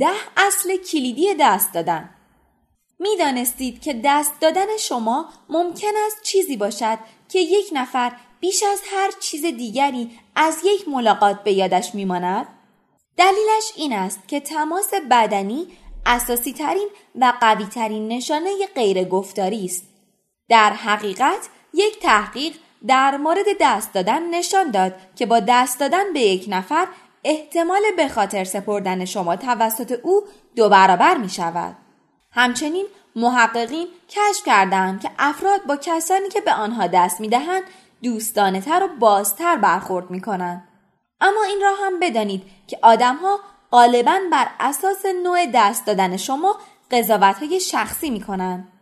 ده اصل کلیدی دست دادن می دانستید که دست دادن شما ممکن است چیزی باشد که یک نفر بیش از هر چیز دیگری از یک ملاقات به یادش میماند؟ دلیلش این است که تماس بدنی اساسی ترین و قوی ترین نشانه غیر گفتاری است. در حقیقت یک تحقیق در مورد دست دادن نشان داد که با دست دادن به یک نفر احتمال به خاطر سپردن شما توسط او دو برابر می شود. همچنین محققین کشف کردند که افراد با کسانی که به آنها دست می دهند دوستانه تر و بازتر برخورد می کنند. اما این را هم بدانید که آدمها غالبا بر اساس نوع دست دادن شما قضاوت های شخصی می کنند.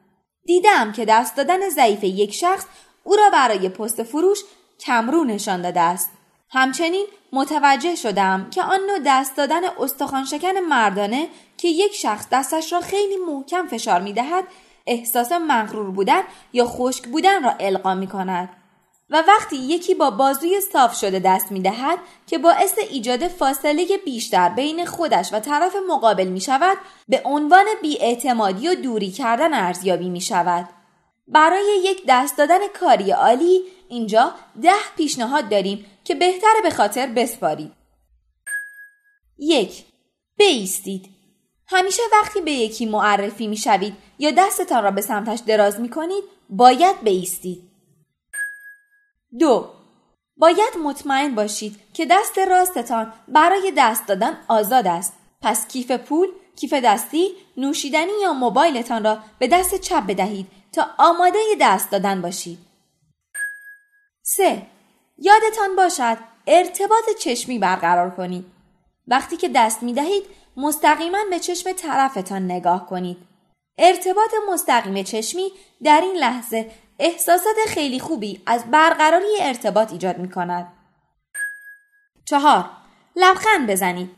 دیدم که دست دادن ضعیف یک شخص او را برای پست فروش کمرو نشان داده است. همچنین متوجه شدم که آن نوع دست دادن استخوانشکن مردانه که یک شخص دستش را خیلی محکم فشار می دهد احساس مغرور بودن یا خشک بودن را القا می کند. و وقتی یکی با بازوی صاف شده دست می دهد که باعث ایجاد فاصله بیشتر بین خودش و طرف مقابل می شود به عنوان بیاعتمادی و دوری کردن ارزیابی می شود. برای یک دست دادن کاری عالی اینجا ده پیشنهاد داریم که بهتر به خاطر بسپارید. یک بیستید همیشه وقتی به یکی معرفی می شوید یا دستتان را به سمتش دراز می کنید باید بیستید. دو باید مطمئن باشید که دست راستتان برای دست دادن آزاد است. پس کیف پول، کیف دستی، نوشیدنی یا موبایلتان را به دست چپ بدهید تا آماده دست دادن باشید. 3. یادتان باشد ارتباط چشمی برقرار کنید. وقتی که دست می دهید مستقیما به چشم طرفتان نگاه کنید. ارتباط مستقیم چشمی در این لحظه احساسات خیلی خوبی از برقراری ارتباط ایجاد می کند. چهار لبخند بزنید.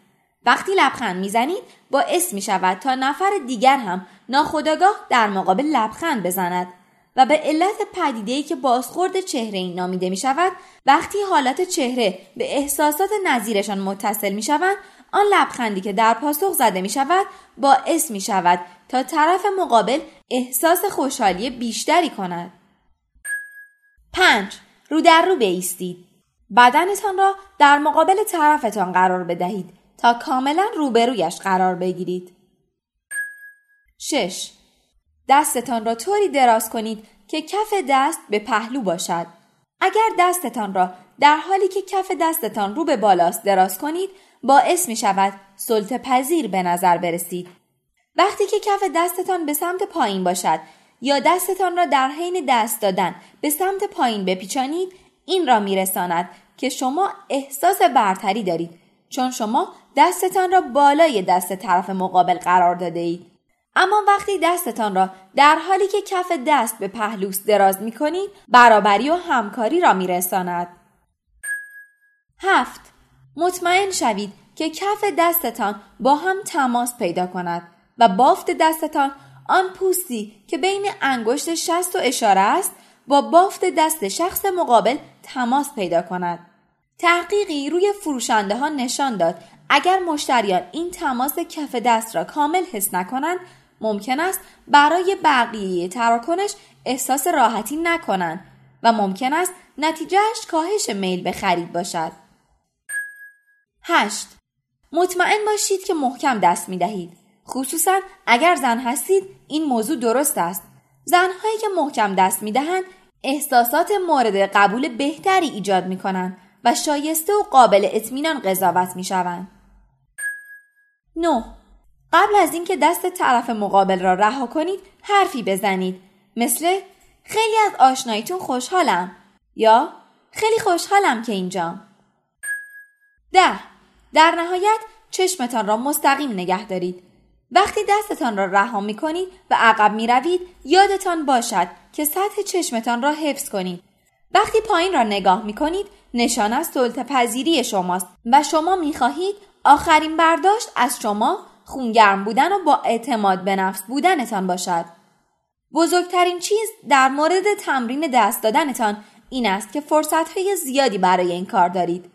وقتی لبخند می‌زنید باعث می شود تا نفر دیگر هم ناخداگاه در مقابل لبخند بزند و به علت پدیده‌ای که بازخورد چهره این نامیده می شود وقتی حالت چهره به احساسات نظیرشان متصل می شود آن لبخندی که در پاسخ زده می شود باعث می شود تا طرف مقابل احساس خوشحالی بیشتری کند. 5. رو در رو بیستید. بدنتان را در مقابل طرفتان قرار بدهید تا کاملا روبرویش قرار بگیرید. 6. دستتان را طوری دراز کنید که کف دست به پهلو باشد. اگر دستتان را در حالی که کف دستتان رو به بالاست دراز کنید باعث می شود سلطه پذیر به نظر برسید. وقتی که کف دستتان به سمت پایین باشد یا دستتان را در حین دست دادن به سمت پایین بپیچانید این را میرساند که شما احساس برتری دارید چون شما دستتان را بالای دست طرف مقابل قرار داده اید. اما وقتی دستتان را در حالی که کف دست به پهلوس دراز می کنید برابری و همکاری را می رساند. هفت مطمئن شوید که کف دستتان با هم تماس پیدا کند و بافت دستتان آن پوستی که بین انگشت شست و اشاره است با بافت دست شخص مقابل تماس پیدا کند. تحقیقی روی فروشنده ها نشان داد اگر مشتریان این تماس کف دست را کامل حس نکنند ممکن است برای بقیه تراکنش احساس راحتی نکنند و ممکن است نتیجهش کاهش میل به خرید باشد. 8. مطمئن باشید که محکم دست می دهید. خصوصا اگر زن هستید این موضوع درست است. زنهایی که محکم دست می دهند احساسات مورد قبول بهتری ایجاد می کنند و شایسته و قابل اطمینان قضاوت می شوند. 9. قبل از اینکه دست طرف مقابل را رها کنید حرفی بزنید مثل خیلی از آشناییتون خوشحالم یا خیلی خوشحالم که اینجام ده در نهایت چشمتان را مستقیم نگه دارید. وقتی دستتان را رها می کنید و عقب می روید یادتان باشد که سطح چشمتان را حفظ کنید. وقتی پایین را نگاه می کنید نشان از سلطه پذیری شماست و شما می خواهید آخرین برداشت از شما خونگرم بودن و با اعتماد به نفس بودنتان باشد. بزرگترین چیز در مورد تمرین دست دادنتان این است که فرصتهای زیادی برای این کار دارید.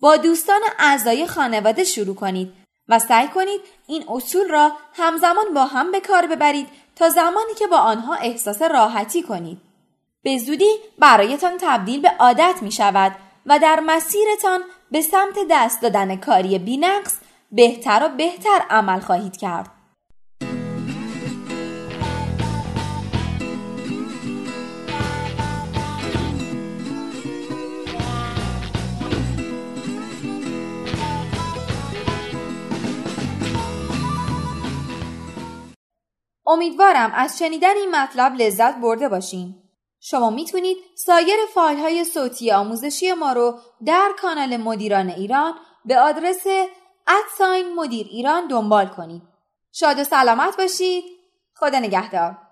با دوستان اعضای خانواده شروع کنید و سعی کنید این اصول را همزمان با هم به کار ببرید تا زمانی که با آنها احساس راحتی کنید. به زودی برایتان تبدیل به عادت می شود و در مسیرتان به سمت دست دادن کاری بینقص بهتر و بهتر عمل خواهید کرد. امیدوارم از شنیدن این مطلب لذت برده باشین. شما می‌تونید سایر فایل های صوتی آموزشی ما رو در کانال مدیران ایران به آدرس ادساین مدیر ایران دنبال کنید. شاد و سلامت باشید. خدا نگهدار.